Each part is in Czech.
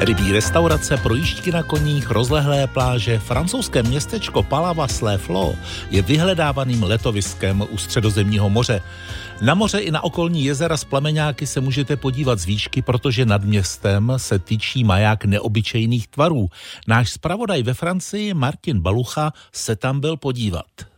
Rybí restaurace, projížďky na koních, rozlehlé pláže, francouzské městečko Palavas les Flo je vyhledávaným letoviskem u středozemního moře. Na moře i na okolní jezera s plameňáky se můžete podívat z výšky, protože nad městem se tyčí maják neobyčejných tvarů. Náš zpravodaj ve Francii Martin Balucha se tam byl podívat.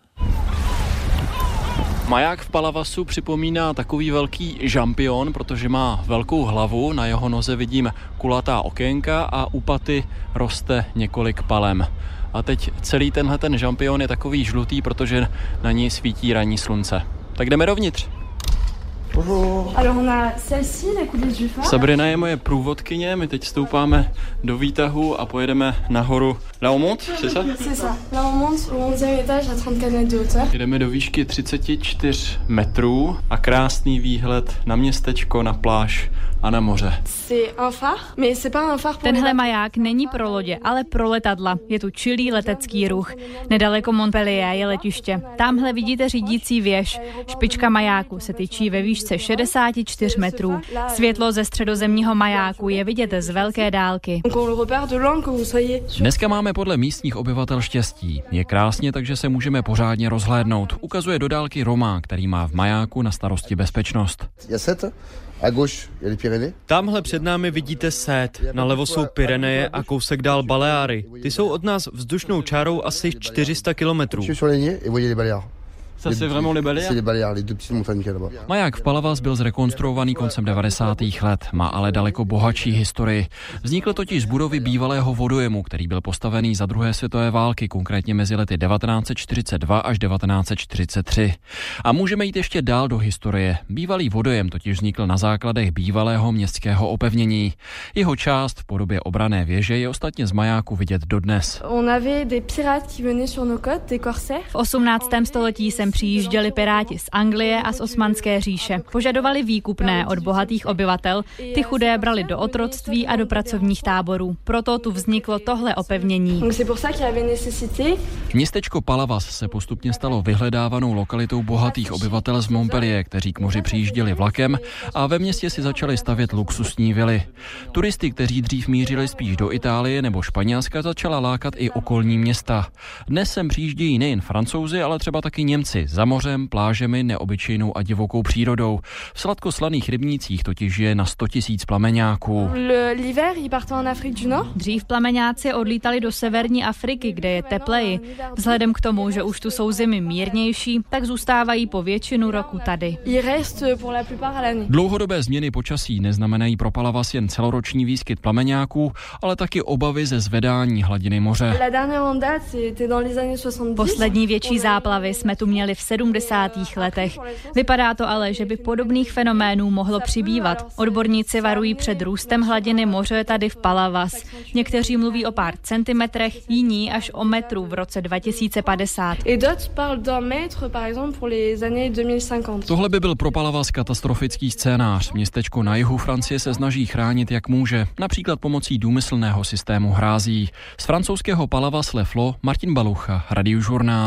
Maják v Palavasu připomíná takový velký žampion, protože má velkou hlavu, na jeho noze vidím kulatá okénka a u paty roste několik palem. A teď celý tenhle ten žampion je takový žlutý, protože na něj svítí ranní slunce. Tak jdeme dovnitř. Sabrina je moje průvodkyně, my teď stoupáme do výtahu a pojedeme nahoru. La on monte, c'est ça? C'est ça. Là, on monte au 11e étage à 34 mètres de hauteur. Jdeme do výšky 34 metrů a krásný výhled na městečko, na pláž a na moře. C'est un phare, mais c'est pas un phare pour Tenhle maják není pro lodě, ale pro letadla. Je tu čilý letecký ruch. Nedaleko Montpellier je letiště. Tamhle vidíte řídící věž. Špička majáku se tyčí ve výšce 64 metrů. Světlo ze středozemního majáku je vidět z velké dálky. Dneska máme podle místních obyvatel štěstí. Je krásně, takže se můžeme pořádně rozhlédnout. Ukazuje do dálky Roma, který má v majáku na starosti bezpečnost. Il y a 7. À gauche, il y a les Pyrénées. Tamhle před námi vidíte Sét, nalevo jsou Pyreneje a kousek dál Baleáry. Ty jsou od nás vzdušnou čárou asi 400 kilometrů. Ça, c'est vraiment les Baléares C'est les Baléares, les deux petites montagnes qu'il y a là-bas. Maják v Palavas byl zrekonstruovaný koncem 90. let, má ale daleko bohatší historii. Vznikl totiž z budovy bývalého vodojemu, který byl postavený za druhé světové války, konkrétně mezi lety 1942 až 1943. A můžeme jít ještě dál do historie. Bývalý vodojem totiž vznikl na základech bývalého městského opevnění. Jeho část v podobě obrané věže je ostatně z majáku vidět dodnes. On avait des pirates qui venaient sur nos côtes, des corsaires. V 18. století sem přijížděli piráti z Anglie a z Osmanské říše. Požadovali výkupné od bohatých obyvatel, ty chudé brali do otroctví a do pracovních táborů. Proto tu vzniklo tohle opevnění. Donc c'est pour ça qu'il y avait nécessité Městečko Palavas se postupně stalo vyhledávanou lokalitou bohatých obyvatel z Montpellier, kteří k moři přijížděli vlakem a ve městě si začali stavět luxusní vily. Turisty, kteří dřív mířili spíš do Itálie nebo Španělska, začala lákat i okolní města. Dnes sem přijíždějí nejen francouzi, ale třeba taky Němci za mořem, plážemi, neobyčejnou a divokou přírodou. V sladkoslaných rybnících totiž je na 100 tisíc plameňáků. Dřív plameňáci odlítali do severní Afriky, kde je tepleji. Vzhledem k tomu, že už tu jsou zimy mírnější, tak zůstávají po většinu roku tady. Dlouhodobé změny počasí neznamenají pro Palavas jen celoroční výskyt plameňáků, ale taky obavy ze zvedání hladiny moře. La dernière en date, c'était dans les années 70. Poslední větší záplavy jsme tu měli v 70. letech. Vypadá to ale, že by podobných fenoménů mohlo přibývat. Odborníci varují před růstem hladiny moře tady v Palavas. Někteří mluví o pár centimetrech, jiní až o metru v roce 2050. Et d'autres parlent d'un mètre, par exemple, pour les années 2050. Tohle by byl pro Palavas katastrofický scénář. Městečko na jihu Francie se snaží chránit jak může, například pomocí důmyslného systému hrází. Z francouzského Palavas Le Flo Martin Balucha, Radiožurnál.